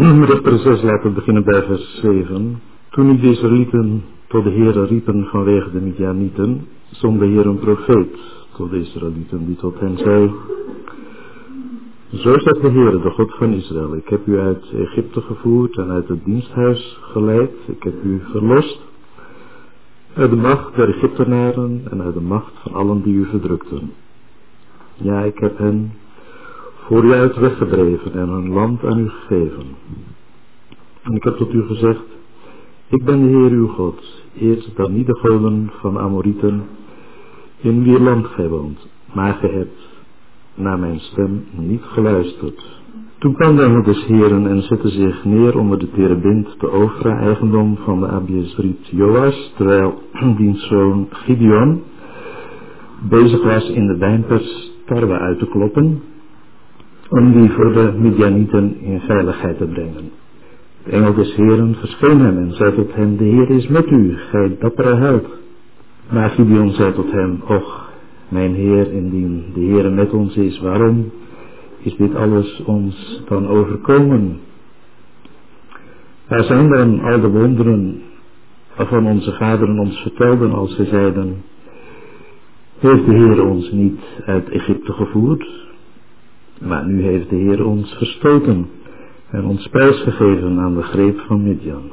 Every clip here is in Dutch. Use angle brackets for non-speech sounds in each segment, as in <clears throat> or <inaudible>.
Richter 6 laten beginnen bij vers 7. Toen nu de Israëlieten tot de Heere riepen vanwege de Midianieten, zond de Heer een profeet tot de Israëlieten die tot hen zei, Zo zegt de Heere, de God van Israël, ik heb u uit Egypte gevoerd en uit het diensthuis geleid, ik heb u verlost uit de macht der Egyptenaren en uit de macht van allen die u verdrukten. Ja, ik heb hen voor u uit weggedreven en hun land aan u gegeven. En ik heb tot u gezegd, ik ben de Heer uw God, eerst dan niet de goden van Amorieten, in wie land gij woont, maar gij hebt naar mijn stem niet geluisterd. Toen kwam engel des Heren en zette zich neer onder de terebint, de Ofra, eigendom van de Abiesriet Joas, terwijl <clears throat> diens zoon Gideon bezig was in de wijnpers tarwe uit te kloppen, om die voor de Midianieten in veiligheid te brengen. De engel des Heren verscheen hem en zei tot hem, de Heer is met u, gij dappere held. Maar Gideon zei tot hem, och, mijn Heer, indien de Heer met ons is, waarom is dit alles ons dan overkomen? Waar zijn dan al de wonderen waarvan onze vaderen ons vertelden als ze zeiden, heeft de Heer ons niet uit Egypte gevoerd? Maar nu heeft de Heer ons verstoten en ons prijsgegeven aan de greep van Midian.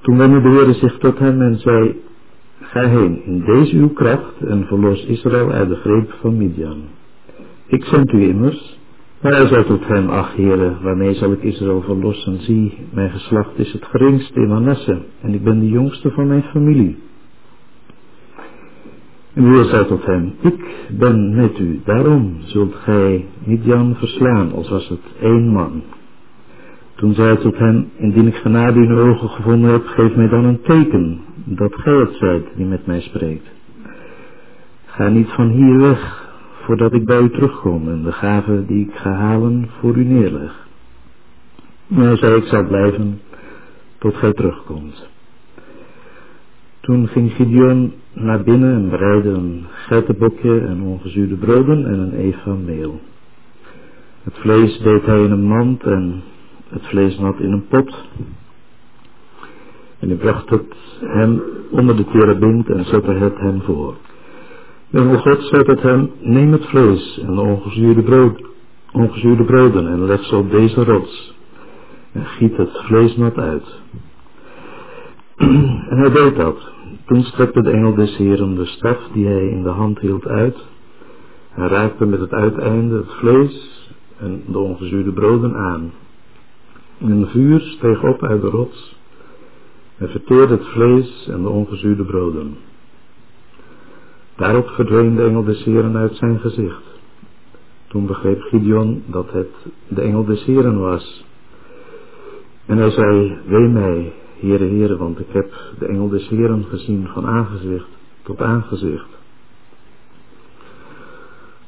Toen wendde de Heer zich tot hem en zei, ga heen in deze uw kracht en verlos Israël uit de greep van Midian. Ik zend u immers, maar hij zei tot hem, ach heren, waarmee zal ik Israël verlossen? Zie, mijn geslacht is het geringste in Manasse en ik ben de jongste van mijn familie. En de Heer zei tot hem, ik ben met u, daarom zult gij Midian verslaan, als was het één man. Toen zei hij tot hem, indien ik genade in uw ogen gevonden heb, geef mij dan een teken, dat gij het zijt die met mij spreekt. Ga niet van hier weg, voordat ik bij u terugkom en de gave die ik ga halen voor u neerleg. Maar hij zei, ik zal blijven tot gij terugkomt. Toen ging Gideon naar binnen en bereidde een geitenbokje en ongezuurde broden en een eva meel. Het vlees deed hij in een mand en het vlees nat in een pot. En hij bracht het hem onder de terebint en zette het hem voor. En God zei tot hem, neem het vlees en de ongezuurde, brood, ongezuurde broden en leg ze op deze rots. En giet het vlees nat uit. <clears throat> en hij deed dat. Toen strekte de engel des Heren de staf die hij in de hand hield uit en raakte met het uiteinde het vlees en de ongezuurde broden aan. En een vuur steeg op uit de rots en verteerde het vlees en de ongezuurde broden. Daarop verdween de engel des Heren uit zijn gezicht. Toen begreep Gideon dat het de engel des Heren was. En hij zei, wee mij, Heere, Heere, want ik heb de engel des Heren gezien van aangezicht tot aangezicht.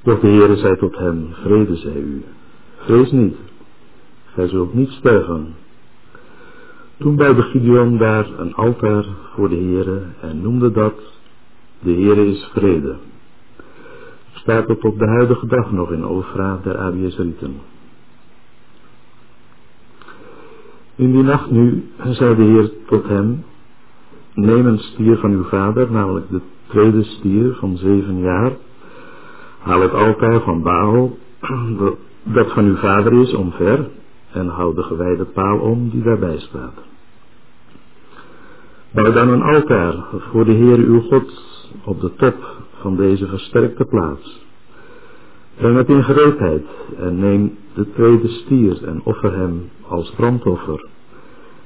Doch de Heere zei tot hem, vrede zij u, vrees niet, gij zult niet sterven. Toen bouwde Gideon daar een altaar voor de Heere en noemde dat, de Heere is vrede. Staat het op de huidige dag nog in Ofra der Abiezrieten. In die nacht nu zei de Heer tot hem, neem een stier van uw vader, namelijk de tweede stier van zeven jaar, haal het altaar van Baal, <clears throat> dat van uw vader is, omver, en hou de gewijde paal om die daarbij staat. Bouw dan een altaar voor de Heer uw God op de top van deze versterkte plaats. Breng het in gereedheid en neem de tweede stier en offer hem als brandoffer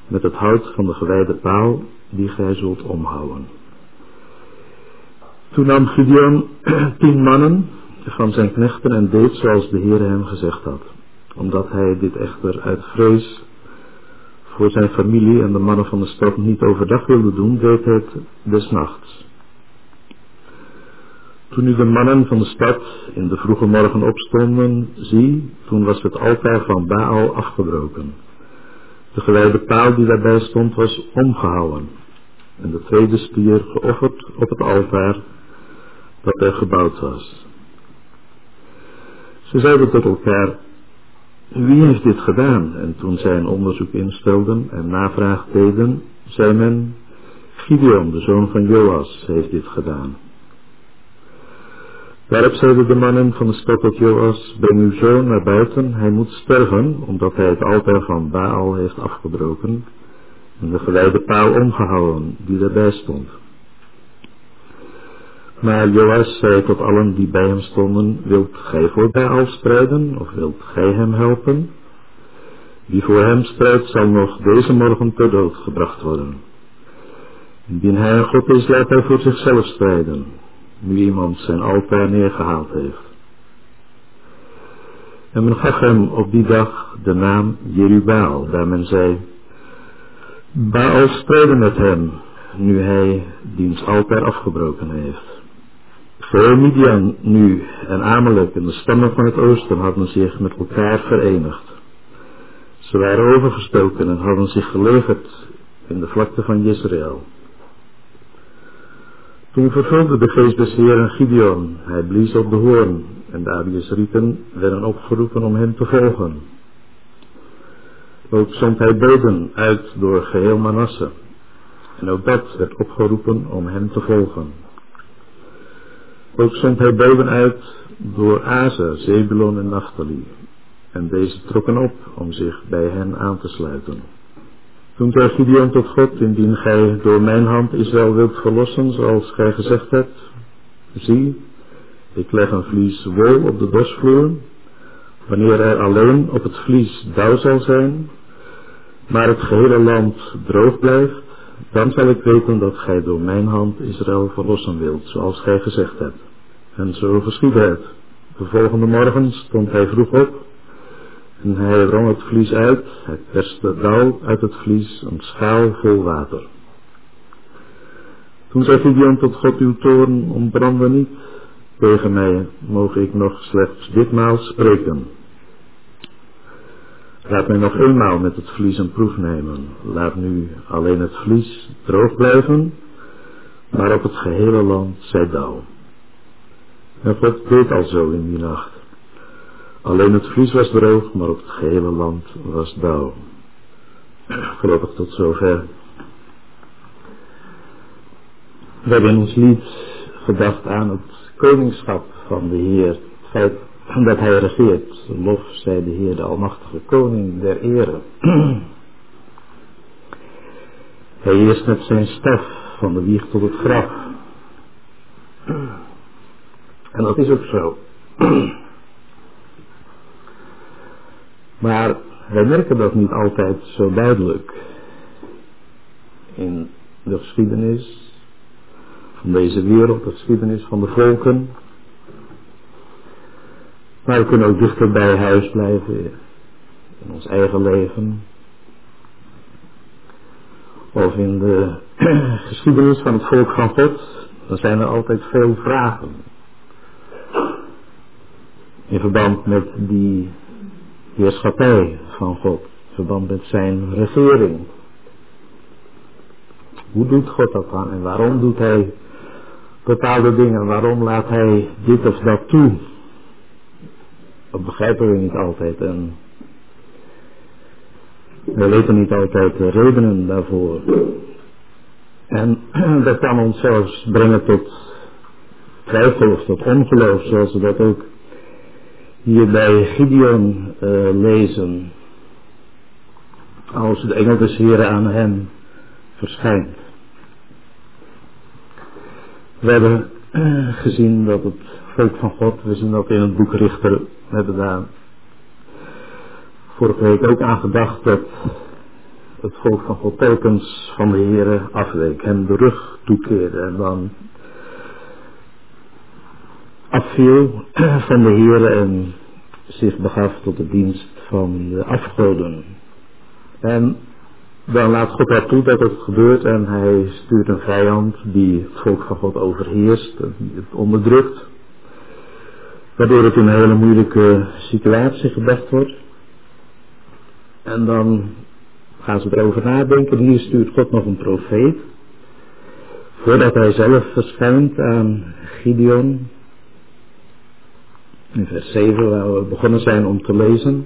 met het hout van de gewijde paal die gij zult omhouden. Toen nam Gideon <clears throat> tien mannen van zijn knechten en deed zoals de Heer hem gezegd had. Omdat hij dit echter uit vrees voor zijn familie en de mannen van de stad niet overdag wilde doen, deed hij het des nachts. Toen nu de mannen van de stad in de vroege morgen opstonden, zie, toen was het altaar van Baal afgebroken. De gewijde paal die daarbij stond was omgehouden en de tweede stier geofferd op het altaar dat er gebouwd was. Ze zeiden tot elkaar, wie heeft dit gedaan? En toen zij een onderzoek instelden en navraag deden, zei men, Gideon, de zoon van Joas, heeft dit gedaan. Daarop zeiden de mannen van de stad tot Joas, breng uw zoon naar buiten, hij moet sterven, omdat hij het altaar van Baal heeft afgebroken en de gewijde paal omgehouden die erbij stond. Maar Joas zei tot allen die bij hem stonden, wilt gij voor Baal strijden, of wilt gij hem helpen? Wie voor hem strijdt, zal nog deze morgen ter dood gebracht worden. Indien hij een God is, laat hij voor zichzelf strijden, nu iemand zijn altaar neergehaald heeft. En men gaf hem op die dag de naam Jerubaal, daar men zei, Baal strijden met hem, nu hij diens altaar afgebroken heeft. Voor Midian nu en Amalek en de stammen van het oosten hadden zich met elkaar verenigd. Ze waren overgestoken en hadden zich gelegerd in de vlakte van Israël. Toen vervulde de geest des Gideon, hij blies op de hoorn en de Abiesrieten werden opgeroepen om hem te volgen. Ook zond hij beden uit door geheel Manasse en ook dat werd opgeroepen om hem te volgen. Ook zond hij beden uit door Azer, Zebulon en Naphtali en deze trokken op om zich bij hen aan te sluiten. Toen zei Gideon tot God, indien gij door mijn hand Israël wilt verlossen, zoals gij gezegd hebt, zie, ik leg een vlies wol op de bosvloer, wanneer er alleen op het vlies dauw zal zijn, maar het gehele land droog blijft, dan zal ik weten dat gij door mijn hand Israël verlossen wilt, zoals gij gezegd hebt. En zo geschiedde het. De volgende morgen stond hij vroeg op en hij wrong het vlies uit, hij perste dauw uit het vlies, een schaal vol water. Toen zei Gideon tot God, uw toren ontbrandde niet tegen mij, mogen ik nog slechts ditmaal spreken. Laat mij nog eenmaal met het vlies een proef nemen. Laat nu alleen het vlies droog blijven, maar op het gehele land zij dauw. En God deed al zo in die nacht. Alleen het vlies was droog, maar op het gehele land was dauw. Gelukkig tot zover. We hebben in ons lied gedacht aan het koningschap van de Heer. Het feit dat hij regeert. Lof zij de Heer, de Almachtige Koning der Ere. <clears throat> Hij is met zijn staf van de wieg tot het graf. <clears throat> En dat is ook zo. <clears throat> Maar wij merken dat niet altijd zo duidelijk in de geschiedenis van deze wereld, de geschiedenis van de volken. Maar we kunnen ook dichter bij huis blijven in ons eigen leven. Of in de <clears throat> geschiedenis van het volk van God. Dan zijn er altijd veel vragen. In verband met die heerschappij van God, verband met zijn regering. Hoe doet God dat dan en waarom doet hij bepaalde dingen? Waarom laat hij dit of dat toe? Dat begrijpen we niet altijd en we weten niet altijd de redenen daarvoor. En <clears throat> dat kan ons zelfs brengen tot twijfel of tot ongeloof, zoals we dat ook hier bij Gideon uh, lezen. Als de engel des Heren aan hem verschijnt. We hebben uh, gezien dat het volk van God, we zien dat in het boek Richter, we hebben daar vorige week ook aan gedacht dat het volk van God telkens van de Heren afweek, hem de rug toekeerde en dan afviel <clears throat> van de Heer en zich begaf tot de dienst van de afgoden. En dan laat God dat toe dat het gebeurt en hij stuurt een vijand die het volk van God overheerst, het onderdrukt. Waardoor het in een hele moeilijke situatie gebracht wordt. En dan gaan ze erover nadenken. Hier stuurt God nog een profeet. Voordat hij zelf verschijnt aan Gideon, in vers 7 waar we begonnen zijn om te lezen.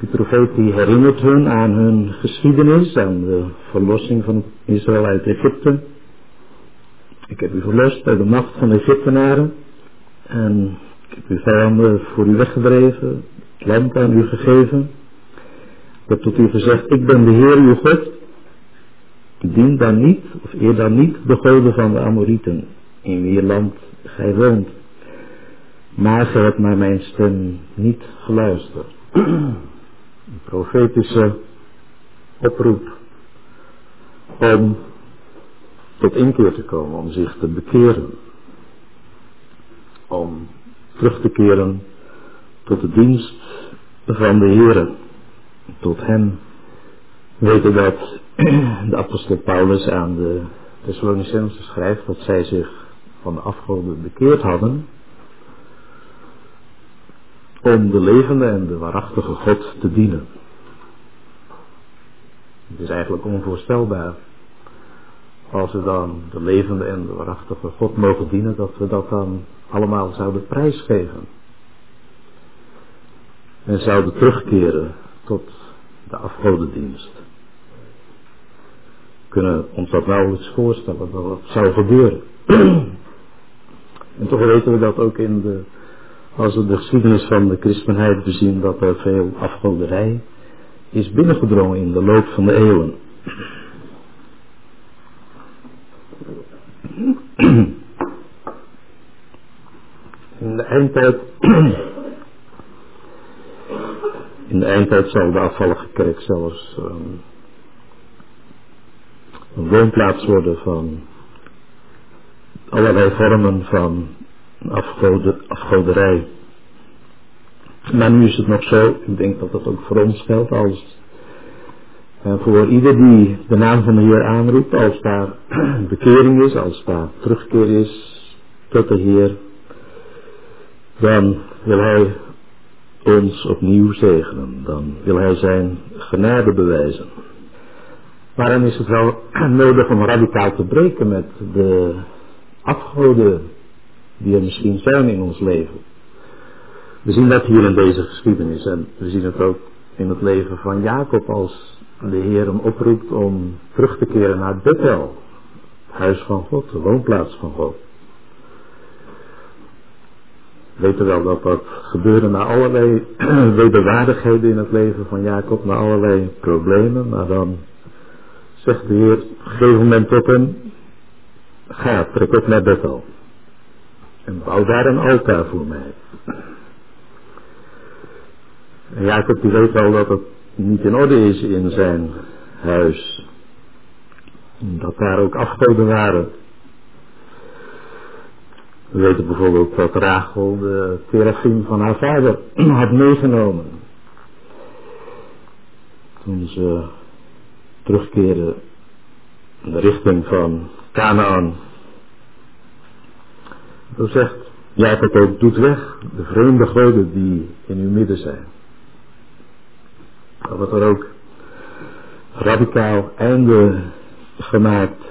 De profeet die herinnert hun aan hun geschiedenis, aan de verlossing van Israël uit Egypte. Ik heb u verlost uit de macht van de Egyptenaren. En ik heb uw vijanden voor u weggedreven, het land aan u gegeven. Ik heb tot u gezegd, ik ben de Heer uw God. Dien dan niet, of eer dan niet, de goden van de Amorieten, in wie land gij woont. Maar gij hebt naar mijn stem niet geluisterd. <clears throat> Een profetische oproep om tot inkeer te komen, om zich te bekeren. Om terug te keren tot de dienst van de Heer. Tot hem weten dat <clears throat> de apostel Paulus aan de Thessalonicenzen schrijft dat zij zich van de afgoden bekeerd hadden om de levende en de waarachtige God te dienen. Het is eigenlijk onvoorstelbaar als we dan de levende en de waarachtige God mogen dienen, dat we dat dan allemaal zouden prijsgeven. En zouden terugkeren tot de afgodendienst. We kunnen ons dat nauwelijks voorstellen dat dat zou gebeuren. <clears throat> en toch weten we dat ook in de als we de geschiedenis van de christenheid bezien, dat er veel afgoderij is binnengedrongen in de loop van de eeuwen. In de eindtijd, in de eindtijd zal de afvallige kerk zelfs um, een woonplaats worden van allerlei vormen van afgoderij. Maar nu is het nog zo, ik denk dat dat ook voor ons geldt, als uh, voor ieder die de naam van de Heer aanroept, als daar <clears throat> bekering is, als daar terugkeer is tot de Heer, dan wil Hij ons opnieuw zegenen, dan wil Hij zijn genade bewijzen. Maar dan is het wel <clears throat> nodig om radicaal te breken met de afgoden die er misschien zijn in ons leven. We zien dat hier in deze geschiedenis en we zien het ook in het leven van Jacob als de Heer hem oproept om terug te keren naar Bethel, het huis van God, de woonplaats van God. We weten wel dat dat gebeurde na allerlei <clears throat> wederwaardigheden in het leven van Jacob, na allerlei problemen, maar dan zegt de Heer op een gegeven moment tot hem, ga, trek op naar Bethel. En bouw daar een altaar voor mij. En Jacob die weet wel dat het niet in orde is in zijn huis. Dat daar ook afgoden waren. We weten bijvoorbeeld dat Rachel de terafim van haar vader <clears throat> had meegenomen. Toen ze terugkeerde in de richting van Canaan. Zo zegt Jacob ook, doet weg de vreemde goden die in uw midden zijn. Dan wordt er ook radicaal einde gemaakt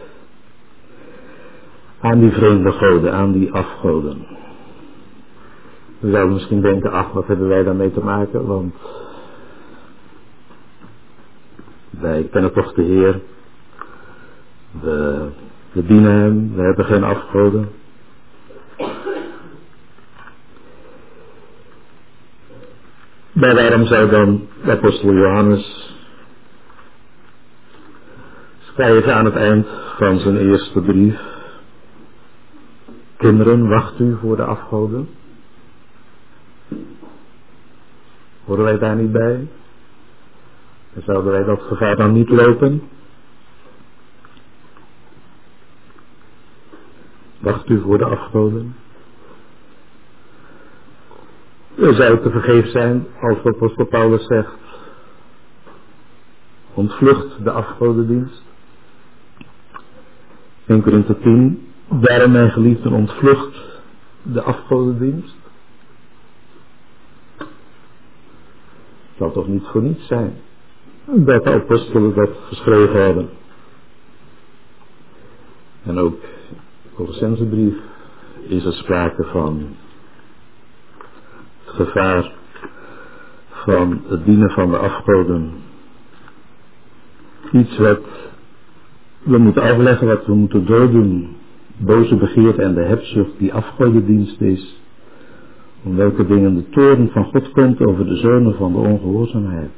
aan die vreemde goden, aan die afgoden. We zouden misschien denken, ach, wat hebben wij daarmee te maken, want wij kennen toch de Heer, we, we dienen Hem, we hebben geen afgoden. Maar waarom zou dan de apostel Johannes schrijven aan het eind van zijn eerste brief? Kinderen, wacht u voor de afgoden. Horen wij daar niet bij? En zouden wij dat gevaar dan niet lopen? Wacht u voor de afgoden. Zou het te vergeef zijn als de apostel Paulus zegt, ontvlucht de afgodendienst. 1 Korinthe 10, daarom mijn geliefden ontvlucht de afgodendienst. Het zal toch niet voor niets zijn dat de apostelen dat geschreven hebben. En ook in de is er sprake van gevaar van het dienen van de afgoden. Iets wat we moeten afleggen, wat we moeten doordoen. Boze begeerte en de hebzucht die afgodendienst is. Om welke dingen de toren van God komt over de zonen van de ongehoorzaamheid.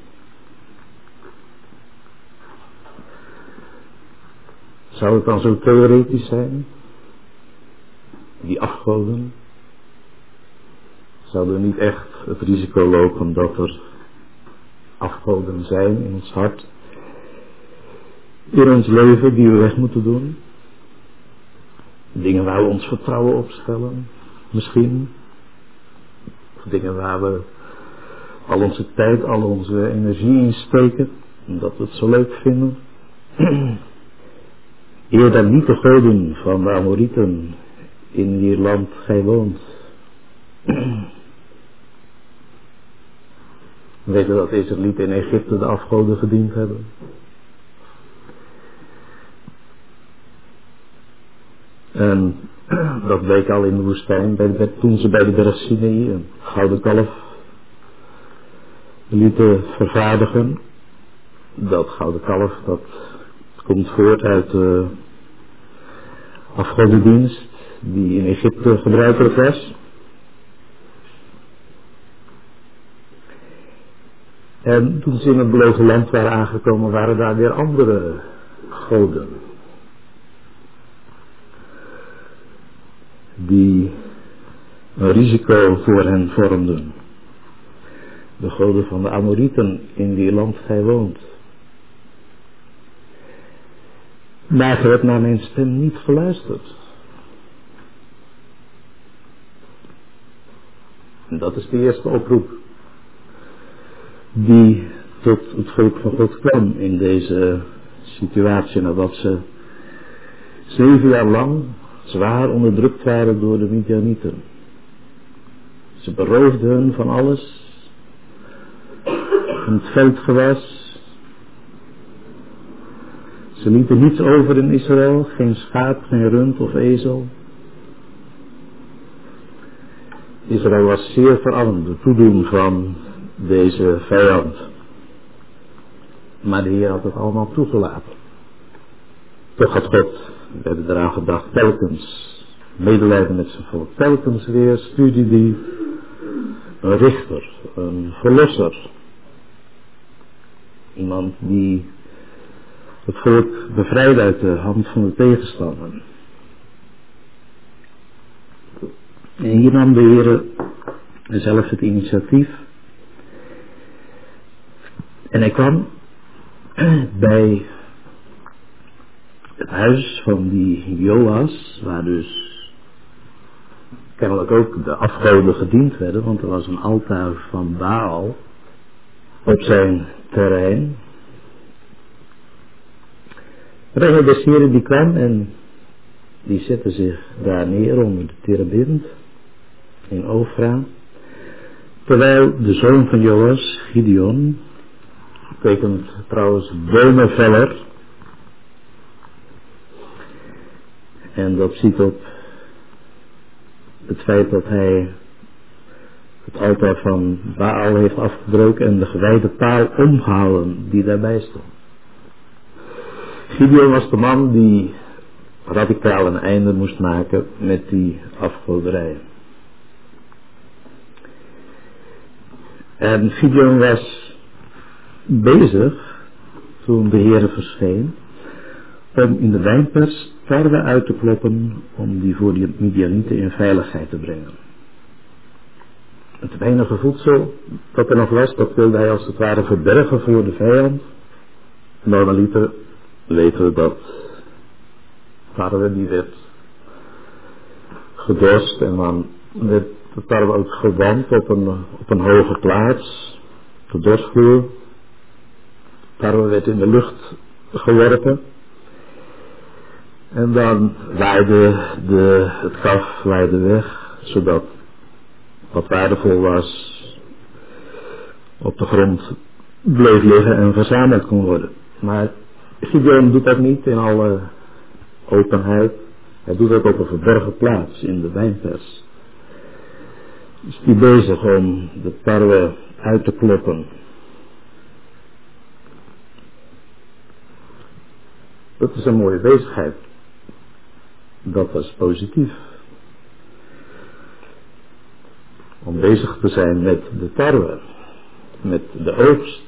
Zou het dan zo theoretisch zijn? Die afgoden? Zouden we niet echt het risico lopen dat er afgoden zijn in ons hart? In ons leven die we weg moeten doen? Dingen waar we ons vertrouwen op stellen? Misschien? Dingen waar we al onze tijd, al onze energie in steken, omdat we het zo leuk vinden? <clears throat> Eer dan niet de goden van de Amorieten in wier land gij woont. <clears throat> We weten dat Israëlieten in Egypte de afgoden gediend hebben. En <clears throat> dat bleek al in de woestijn, bij, toen ze bij de berg een gouden kalf lieten vervaardigen. Dat gouden kalf, dat komt voort uit de afgodendienst die in Egypte gebruikelijk was. En toen ze in het beloofde land waren aangekomen, waren daar weer andere goden. Die een risico voor hen vormden. De goden van de Amorieten in die land gij woont. Maar ge hebt naar mijn stem niet geluisterd. En dat is de eerste oproep die tot het volk van God kwam in deze situatie nadat ze zeven jaar lang zwaar onderdrukt waren door de Midianieten. Ze beroofden hun van alles, van het veldgewas. Ze lieten niets over in Israël, geen schaap, geen rund of ezel. Israël was zeer verarmd door toedoen van deze vijand. Maar de Heer had het allemaal toegelaten. Toch had God, we hebben eraan gedacht, telkens medelijden met zijn volk. Telkens weer studie die een richter, een verlosser. Iemand die het volk bevrijdde uit de hand van de tegenstander. En hier nam de Heer zelf het initiatief en hij kwam bij het huis van die Joas, waar dus kennelijk ook de afgoden gediend werden, want er was een altaar van Baal op zijn terrein. Heren die kwam en die zette zich daar neer onder de terebint in Ofra. Terwijl de zoon van Joas, Gideon, betekent trouwens bomenveller. En dat ziet op het feit dat hij het altaar van Baal heeft afgebroken en de gewijde paal omgehouden die daarbij stond. Gideon was de man die radicaal een einde moest maken met die afgoderij. En Gideon was bezig, toen de Heer verscheen, om in de wijnpers tarwe uit te kloppen om die voor die Midianieten in veiligheid te brengen. Het weinige voedsel dat er nog was, dat wilde hij als het ware verbergen voor de vijand. Normaliter weten we dat tarwe die werd gedorst en dan werd de tarwe ook gewand op een, op een hoge plaats, de dorstvloer. Tarwe werd in de lucht geworpen. En dan waaide de, het kaf waaide weg, zodat wat waardevol was op de grond bleef liggen en verzameld kon worden. Maar Gideon doet dat niet in alle openheid. Hij doet dat op een verborgen plaats in de wijnpers. is hij bezig om de tarwe uit te kloppen. Dat is een mooie bezigheid. Dat was positief. Om bezig te zijn met de tarwe. Met de oogst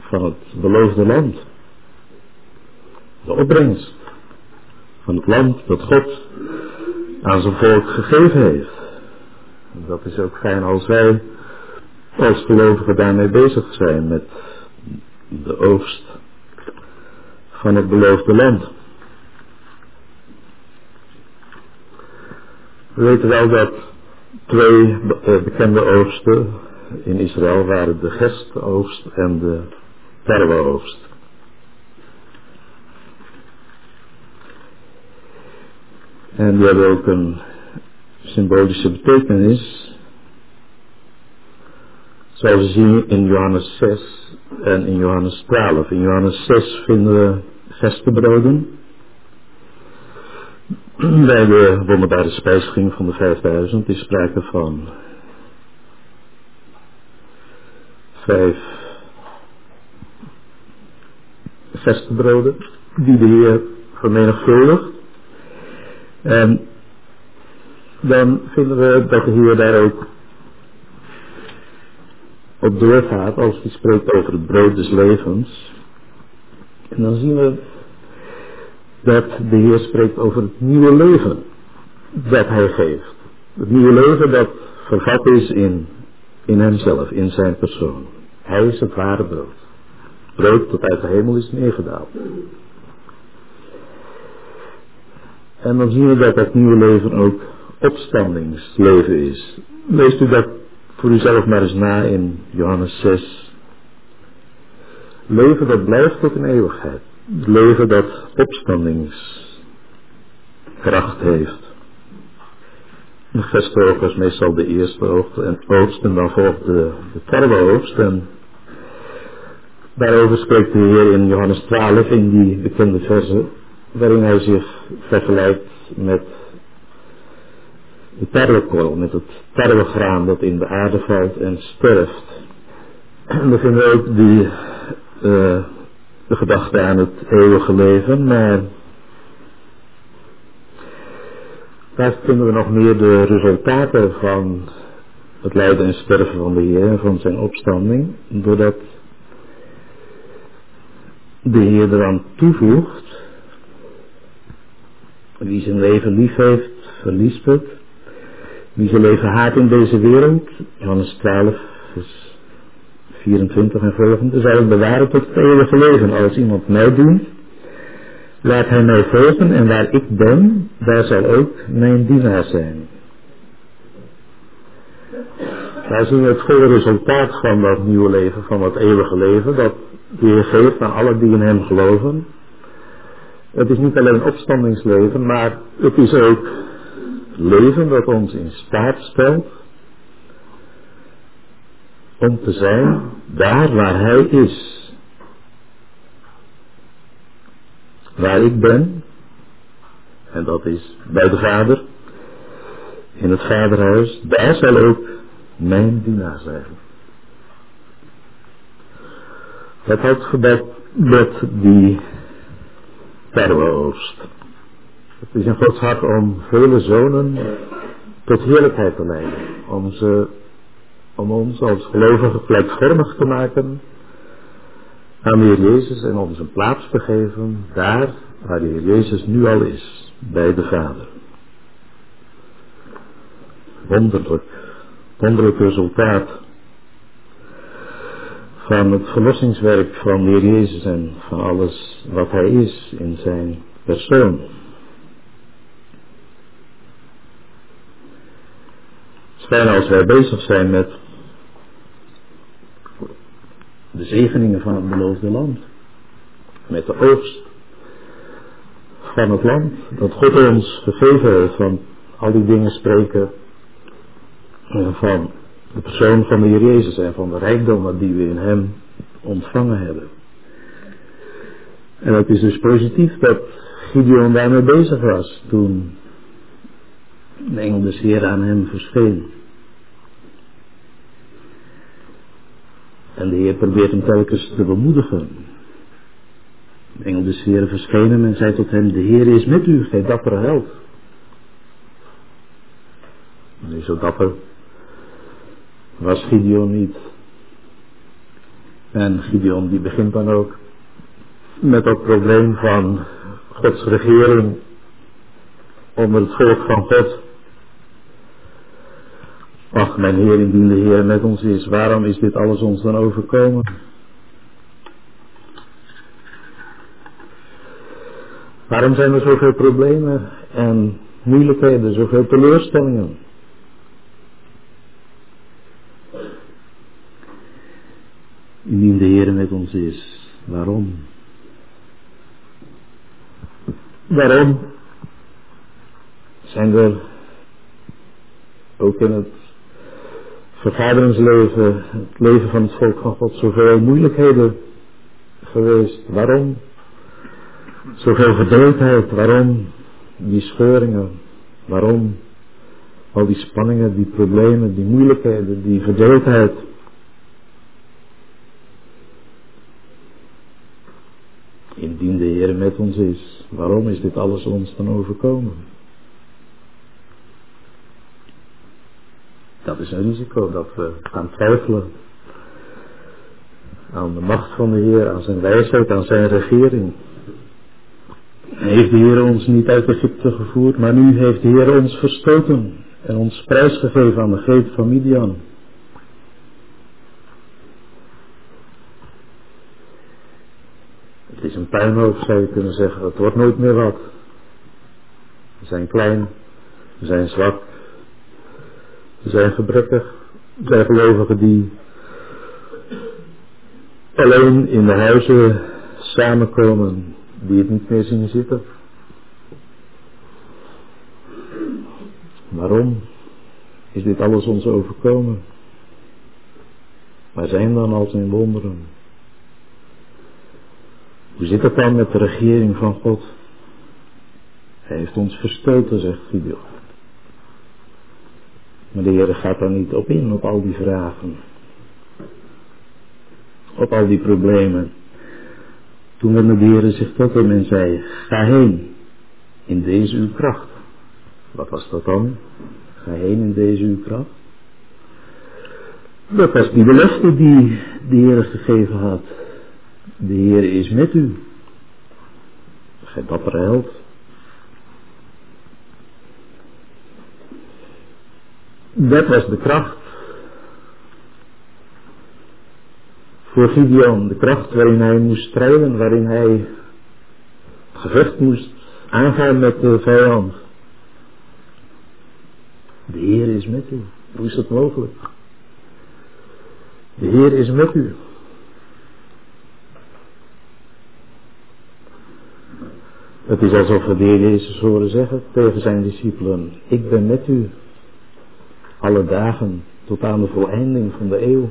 van het beloofde land. De opbrengst van het land dat God aan zijn volk gegeven heeft. Dat is ook fijn als wij als gelovigen daarmee bezig zijn met de oogst van het beloofde land. We weten wel dat twee eh, bekende oogsten in Israël waren de gestoogst en de tarweoogst. En die hebben ook een symbolische betekenis. Zoals we zien in Johannes 6 en in Johannes 12. In Johannes 6 vinden we vestenbroden. Bij de wonderbare spijsging van de 5000 is sprake van vijf vestenbroden die de Heer vermenigvuldigt. En dan vinden we dat de Heer daar ook op doorgaat als hij spreekt over het brood des levens. En dan zien we dat de Heer spreekt over het nieuwe leven dat hij geeft. Het nieuwe leven dat vervat is in, in hemzelf, in zijn persoon. Hij is het ware brood. Brood dat uit de hemel is neergedaald. En dan zien we dat dat nieuwe leven ook opstandingsleven is. Leest u dat voor uzelf maar eens na in Johannes 6. Leven dat blijft tot in eeuwigheid. Leven dat opstandingskracht heeft. De gestoog was meestal de eerste oogst en, oogst en dan volgt de, de. En daarover spreekt de Heer in Johannes 12 in die bekende verse, waarin hij zich vergelijkt met de tarwekorrel, met het tarwegraan dat in de aarde valt en sterft. En we vinden ook die, uh, de gedachte aan het eeuwige leven, maar daar vinden we nog meer de resultaten van het lijden en sterven van de Heer, van zijn opstanding, doordat de Heer eraan toevoegt, wie zijn leven lief heeft, verliest het, wie zijn leven haat in deze wereld, Johannes 12, vers 24 en volgende, zal het bewaren tot het eeuwige leven. Als iemand mij dient, laat hij mij volgen en waar ik ben, daar zal ook mijn dienaar zijn. Zien we het volle resultaat van dat nieuwe leven, van dat eeuwige leven, dat de Heer geeft aan alle die in hem geloven. Het is niet alleen opstandingsleven, maar het is ook leven dat ons in staat stelt om te zijn daar waar Hij is. Waar ik ben, en dat is bij de Vader, in het Vaderhuis, daar zal ook mijn dienaar zijn. Dat houdt gebed met die tarweoogst. Het is in Gods hart om vele zonen tot heerlijkheid te leiden. Om, ze, om ons als gelovigen gelijkvormig te maken aan de Heer Jezus en ons een plaats te geven daar waar de Heer Jezus nu al is, bij de Vader. Wonderlijk, wonderlijk resultaat van het verlossingswerk van de Heer Jezus en van alles wat Hij is in zijn persoon. fijn als wij bezig zijn met de zegeningen van het beloofde land. Met de oogst van het land dat God ons gegeven heeft van al die dingen spreken van de persoon van de Heer Jezus en van de rijkdommen die we in Hem ontvangen hebben. En het is dus positief dat Gideon daarmee bezig was toen de engel Heer aan hem verscheen. En de Heer probeert hem telkens te bemoedigen. De engel des Heeren verschenen en zei tot hem, de Heer is met u, gij dappere held. Nee, zo dapper was Gideon niet. En Gideon die begint dan ook met dat probleem van Gods regering onder het volk van God. Ach, mijn Heer, indien de Heer met ons is, waarom is dit alles ons dan overkomen? Waarom zijn er zoveel problemen en moeilijkheden, zoveel teleurstellingen? Indien de Heer met ons is, waarom? Waarom zijn er ook in het vergaderingsleven, het leven van het volk van God, zoveel moeilijkheden geweest? Waarom? Zoveel verdeeldheid, waarom die scheuringen, waarom al die spanningen, die problemen, die moeilijkheden, die verdeeldheid? Indien de Heer met ons is, waarom is dit alles ons dan overkomen? Dat is een risico dat we gaan twijfelen aan de macht van de Heer, aan zijn wijsheid, aan zijn regering. Heeft de Heer ons niet uit Egypte gevoerd, maar nu heeft de Heer ons verstoten en ons prijsgegeven aan de geest van Midian. Het is een puinhoop, zou je kunnen zeggen. Het wordt nooit meer wat. We zijn klein, we zijn zwak, we zijn gebrekkig, we zijn gelovigen die alleen in de huizen samenkomen, die het niet meer zien zitten. Waarom is dit alles ons overkomen? Waar zijn dan al zijn wonderen? Hoe zit het dan met de regering van God? Hij heeft ons verstoten, zegt Gideon. Maar de Heer gaat daar niet op in, op al die vragen. Op al die problemen. Toen de Heer zich tot hem en zei, ga heen in deze uw kracht. Wat was dat dan? Ga heen in deze uw kracht. Dat was die belofte die de Heer gegeven had. De Heer is met u. Gij dappere held. Dat was de kracht voor Gideon. De kracht waarin hij moest strijden, waarin hij het gevecht moest aangaan met de vijand. De Heer is met u. Hoe is dat mogelijk? De Heer is met u. Het is alsof we de Heer Jezus horen zeggen tegen zijn discipelen, ik ben met u alle dagen tot aan de voleinding van de eeuw.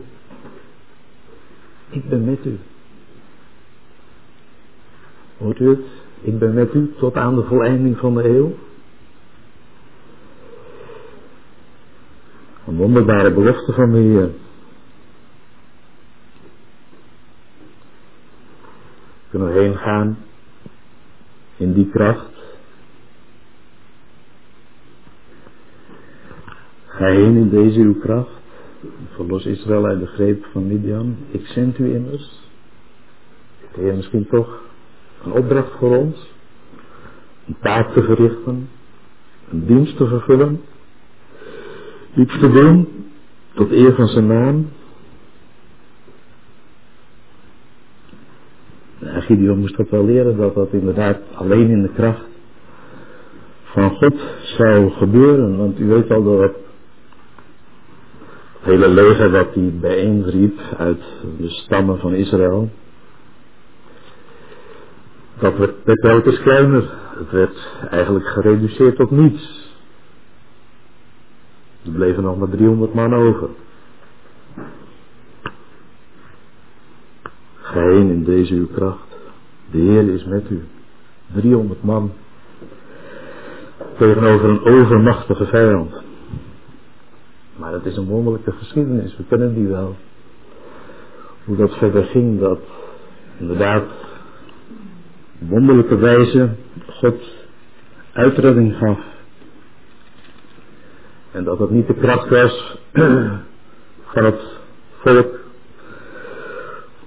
Ik ben met u. Hoort u het? Ik ben met u tot aan de voleinding van de eeuw. Een wonderbare belofte van de Heer. Kunnen we heen gaan in die kracht. Ga heen in deze uw kracht. Verlos Israël uit de greep van Midian. Ik zend u immers. De Heer misschien toch een opdracht voor ons. Een taak te verrichten. Een dienst te vervullen. Iets te doen tot eer van zijn naam. En Gideon moest dat wel leren dat dat inderdaad alleen in de kracht van God zou gebeuren. Want u weet al dat het hele leger dat hij bijeenriep uit de stammen van Israël. Dat werd, telkens kleiner. Het werd eigenlijk gereduceerd tot niets. Er bleven nog maar 300 man over. Ga heen in deze uw kracht. De Heer is met u. 300 man. Tegenover een overmachtige vijand. Maar het is een wonderlijke geschiedenis. We kennen die wel. hoe dat verder ging, dat inderdaad wonderlijke wijze God uitredding gaf. En dat het niet de kracht was <clears throat> van het volk,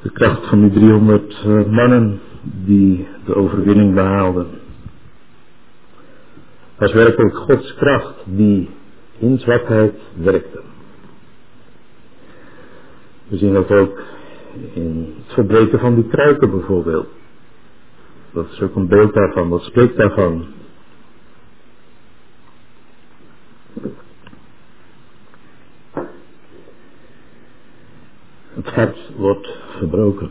de kracht van die 300 eh, mannen die de overwinning behaalden. Het was werkelijk Gods kracht die in zwakheid werkte. We zien dat ook in het verbreken van die kruiken bijvoorbeeld. Dat is ook een beeld daarvan, dat spreekt daarvan. Het hart wordt verbroken.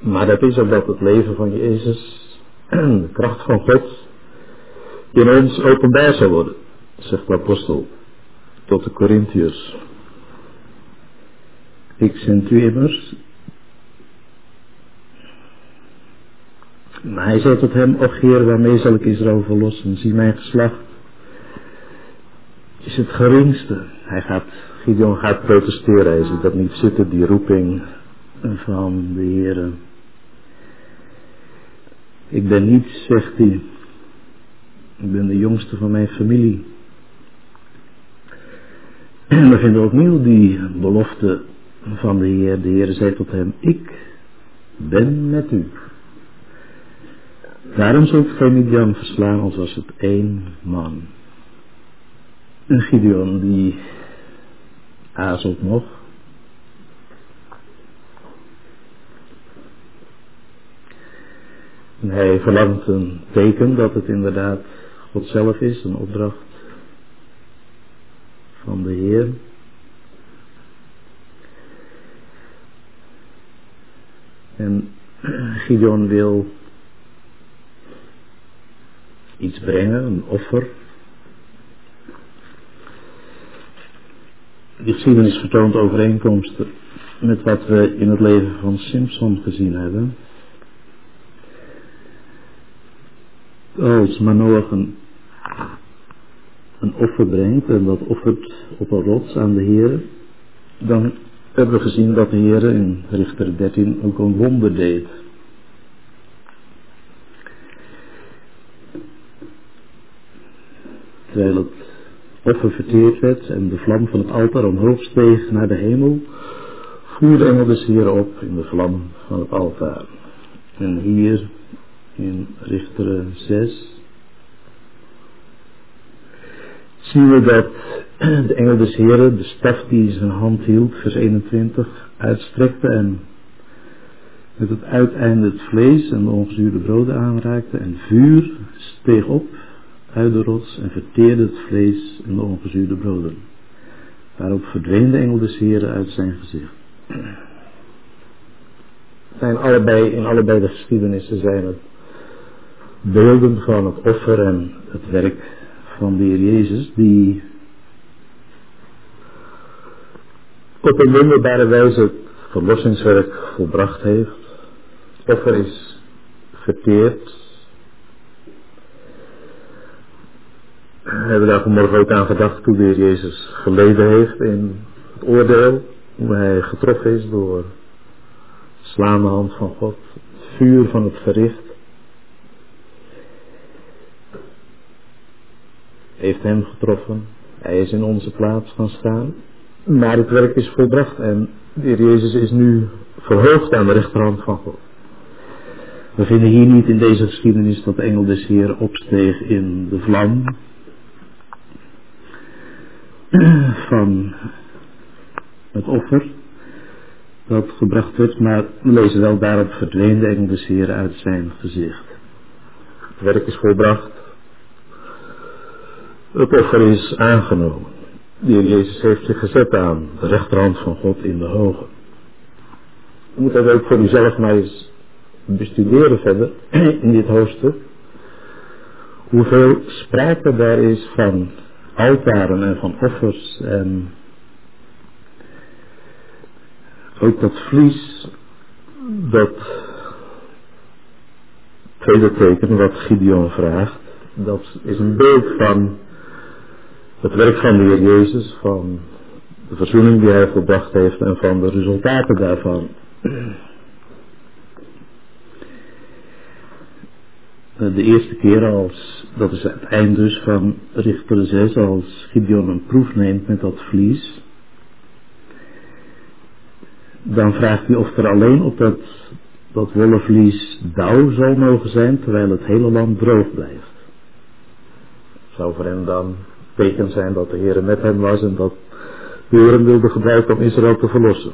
Maar dat is omdat het leven van Jezus, <clears throat> de kracht van God, in ons openbaar zal worden, zegt de apostel tot de Corinthiërs. Ik zend u immers. Maar hij zei tot hem, och waarmee zal ik Israël verlossen? Zie mijn geslacht is het geringste. Hij gaat, Gideon gaat protesteren, hij ziet dat niet zitten, die roeping van de Heer. Ik ben niet, zegt hij, ik ben de jongste van mijn familie. En we vinden opnieuw die belofte van de Heer. De Heer zei tot hem, ik ben met u. Daarom zult gij Midian verslaan als was het één man. Een Gideon die aarzelt nog. Hij verlangt een teken dat het inderdaad God zelf is, een opdracht van de Heer. En <clears throat> Gideon wil iets brengen, een offer. Die geschiedenis vertoont overeenkomsten met wat we in het leven van Simpson gezien hebben. Als Manoach een, een offer brengt en dat offert op een rots aan de Heer, dan hebben we gezien dat de Heer in Richter 13 ook een wonder deed. Terwijl het offer verteerd werd en de vlam van het altaar omhoog steeg naar de hemel, voerde de engel des Heer op in de vlam van het altaar. En hier in Richter 6 zien we dat <clears throat> de engel des Heren de staf die zijn hand hield, vers 21, uitstrekte en met het uiteinde het vlees en de ongezuurde broden aanraakte en vuur steeg op uit de rots en verteerde het vlees en de ongezuurde broden. Daarop verdween de engel des Heren uit zijn gezicht. <clears throat> Zijn allebei, in allebei de geschiedenissen zijn het beelden van het offer en het werk van de Heer Jezus, die op een wonderbare wijze het verlossingswerk volbracht heeft. Het offer is verteerd. We hebben daar vanmorgen ook aan gedacht toen de Heer Jezus geleden heeft in het oordeel. Hoe hij getroffen is door slaande hand van God. Het vuur van het gericht. Heeft hem getroffen. Hij is in onze plaats gaan staan. Maar het werk is volbracht en de Heer Jezus is nu verhoogd aan de rechterhand van God. We vinden hier niet in deze geschiedenis dat de engel des Heer opsteeg in de vlam van het offer dat gebracht werd, maar we lezen wel daarop verdween de engel des Heer uit zijn gezicht. Het werk is volbracht. Het offer is aangenomen. De heer Jezus heeft zich gezet aan de rechterhand van God in de hoge. Je moet dat ook voor uzelf maar eens bestuderen verder in dit hoofdstuk. Hoeveel sprake daar is van altaren en van offers en ook dat vlies, dat tweede teken wat Gideon vraagt, dat is een beeld van het werk van de Heer Jezus, van de verzoening die hij volbracht heeft en van de resultaten daarvan. De eerste keer als, dat is het eind dus van Richter 6, als Gideon een proef neemt met dat vlies. Dan vraagt hij of er alleen op dat, dat wollen vlies dauw zal mogen zijn, terwijl het hele land droog blijft. Zou voor hem dan teken zijn dat de Heer met hem was en dat de Heer hem wilde gebruiken om Israël te verlossen.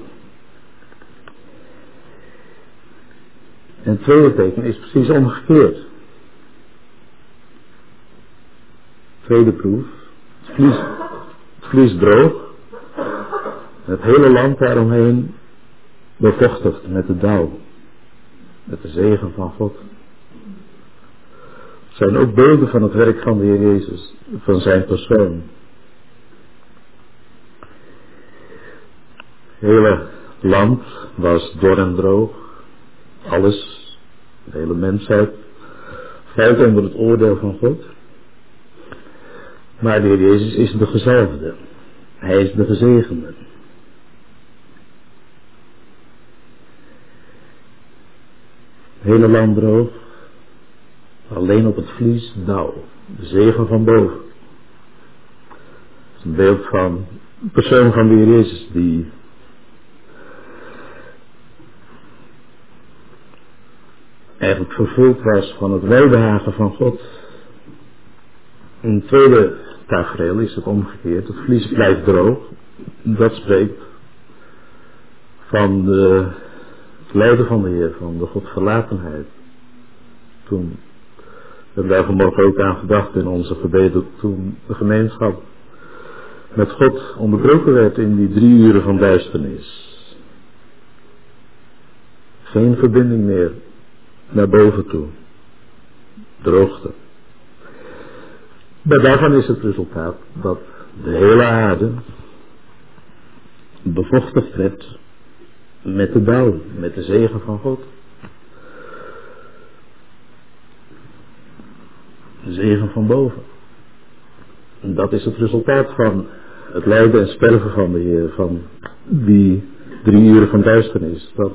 En het tweede teken is precies omgekeerd. Tweede proef. Het vlies, het vlies droog. Het hele land daaromheen bevochtigd met de dauw. Met de zegen van God. Het zijn ook beelden van het werk van de Heer Jezus. Van zijn persoon. Het hele land was dor en droog. Alles, de hele mensheid, valt onder het oordeel van God. Maar de Heer Jezus is de gezalfde. Hij is de gezegende. Hele land droog. Alleen op het vlies dauw. De zegen van boven. Het is een beeld van de persoon van de Heer Jezus die eigenlijk vervuld was van het welbehagen van God. Het tweede tafereel is het omgekeerd. Het vlies blijft droog. Dat spreekt van de, het lijden van de Heer, van de Godverlatenheid. Toen hebben wij vanmorgen ook aan gedacht in onze gebeden, toen de gemeenschap met God onderbroken werd in die drie uren van duisternis. Geen verbinding meer naar boven toe. Droogte. Maar daarvan is het resultaat dat de hele aarde bevochtigd werd met de dauw, met de zegen van God. Zegen van boven. En dat is het resultaat van het lijden en sterven van de Heer, van die drie uren van duisternis. Dat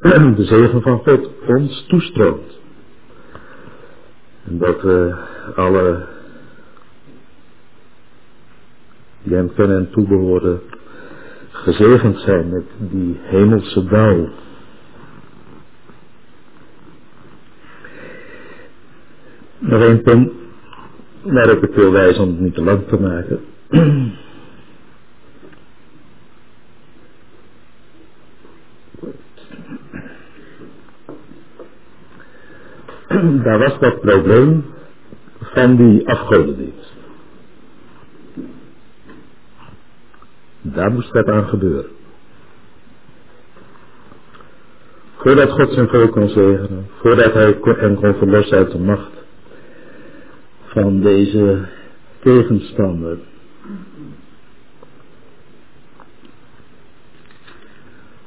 <clears throat> de zegen van God ons toestroomt. En dat we alle die hem kennen en toebehoren gezegend zijn met die hemelse dauw. Nog één punt waarop ik wil wijzen om het niet te lang te maken. Daar was dat probleem van die afgodendienst. Daar moest dat aan gebeuren. Voordat God zijn volk kon zegenen, voordat hij hen kon verlossen uit de macht van deze tegenstander.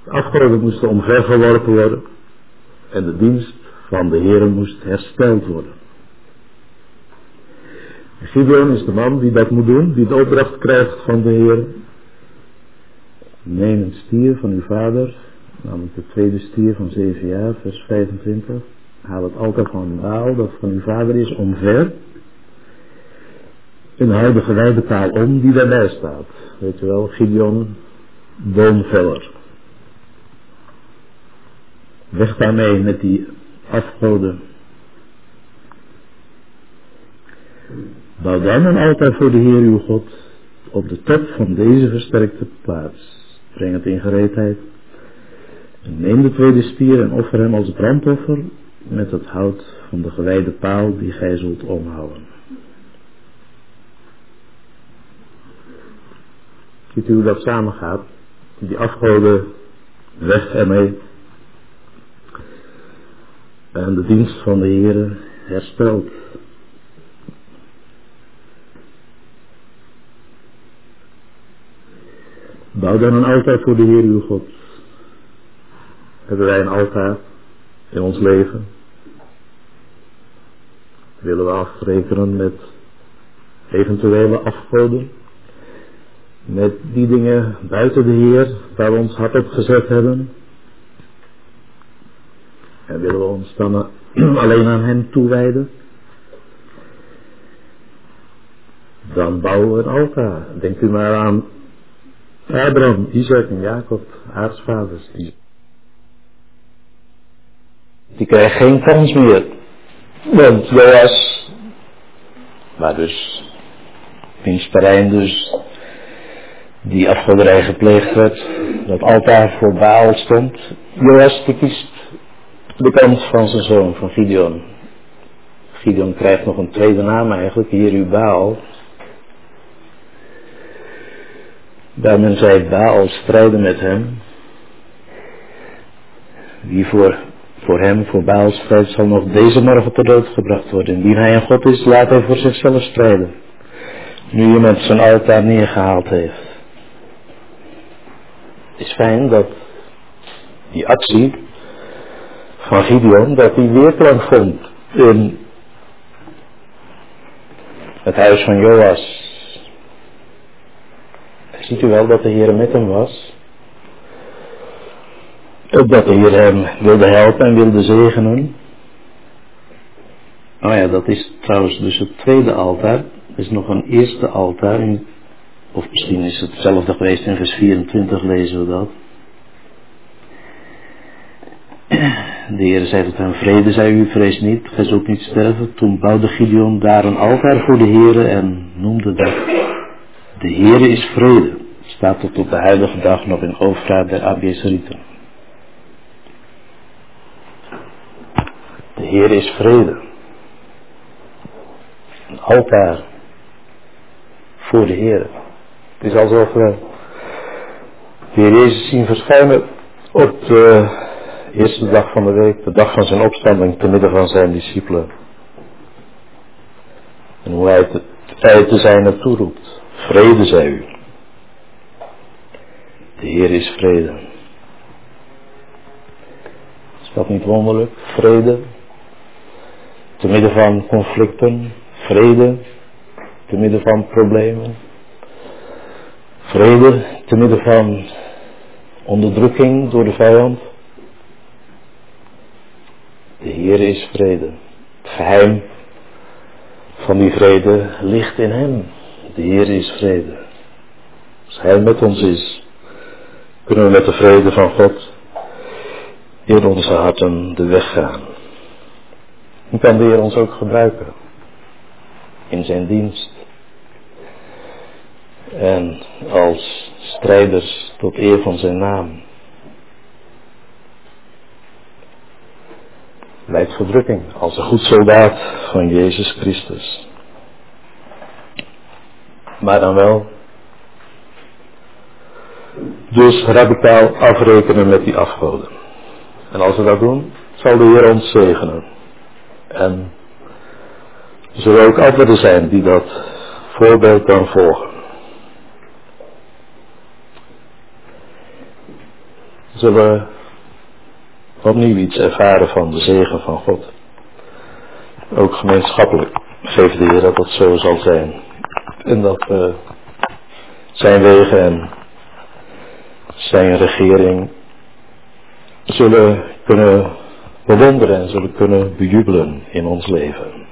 De afgoden moesten omvergeworpen worden en de dienst van de Heer moest hersteld worden. Gideon is de man die dat moet doen, die de opdracht krijgt van de Heer. Neem een stier van uw vader, namelijk de tweede stier van zeven jaar, vers 25. Haal het altaar van baal dat van uw vader is omver. Hou de gewijde om die daarbij staat. Weet je wel, Gideon, boomveller. Weg daarmee met die afgoden. Bouw dan een altaar voor de Heer uw God op de top van deze versterkte plaats. Breng het in gereedheid. En neem de tweede stier en offer hem als brandoffer met het hout van de gewijde paal die gij zult omhouden. Ziet u hoe dat samengaat? Die afgoden weg ermee en de dienst van de Heer hersteld. Bouw dan een altaar voor de Heer uw God. Hebben wij een altaar in ons leven? Willen we afrekenen met eventuele afgoden? Met die dingen buiten de Heer waar we ons hart op gezet hebben. En willen we ons dan <clears throat> alleen aan Hem toewijden? Dan bouwen we een altaar. Denkt u maar aan Abraham, Isaac en Jacob, aartsvaders. Die, die krijgen geen kans meer. Want Joas, waar dus, wiens terrein dus die afgoderij gepleegd werd, dat altaar voor Baal stond. Joas die kiest de kant van zijn zoon, van Gideon. Gideon krijgt nog een tweede naam eigenlijk, Baal. Daar men zei Baal strijden met hem. Wie voor, voor hem, voor Baal strijdt, zal nog deze morgen ter dood gebracht worden. Indien hij een God is, laat hij voor zichzelf strijden. Nu iemand zijn altaar neergehaald heeft. Is fijn dat die actie van Gideon, dat die weerklank vond in het huis van Joas. Ziet u wel dat de Heer met hem was? Dat de Heer hem wilde helpen en wilde zegenen. Oh ja, dat is trouwens dus het tweede altaar. Er is nog een eerste altaar. Of misschien is het hetzelfde geweest in vers 24 lezen we dat. De Heer zei tot hem, vrede zei u, vrees niet, gij zult niet sterven. Toen bouwde Gideon daar een altaar voor de Heer en noemde dat de Heere is vrede. Staat tot op de huidige dag nog in overvraag der Abiesrieten. De Heer is vrede. Een altaar voor de Heer. Het is alsof we de Heer Jezus zien verschijnen op de eerste dag van de week, de dag van zijn opstanding, te midden van zijn discipelen. En hoe hij het tijd te zijn naartoe roept. Vrede zij u. De Heer is vrede. Is dat niet wonderlijk? Vrede. Te midden van conflicten. Vrede. Te midden van problemen. Vrede. Te midden van onderdrukking door de vijand. De Heer is vrede. Het geheim van die vrede ligt in Hem. De Heer is vrede. Als Hij met ons is, kunnen we met de vrede van God in onze harten de weg gaan. En kan de Heer ons ook gebruiken in zijn dienst. En als strijders tot eer van zijn naam. Leidt verdrukking als een goed soldaat van Jezus Christus. Maar dan wel dus radicaal afrekenen met die afgoden. En als we dat doen, zal de Heer ons zegenen. En er zullen ook anderen zijn die dat voorbeeld dan volgen. Zullen we opnieuw iets ervaren van de zegen van God. Ook gemeenschappelijk geeft de Heer dat dat zo zal zijn. En dat we zijn wegen en zijn regering zullen kunnen bewonderen en zullen kunnen bejubelen in ons leven.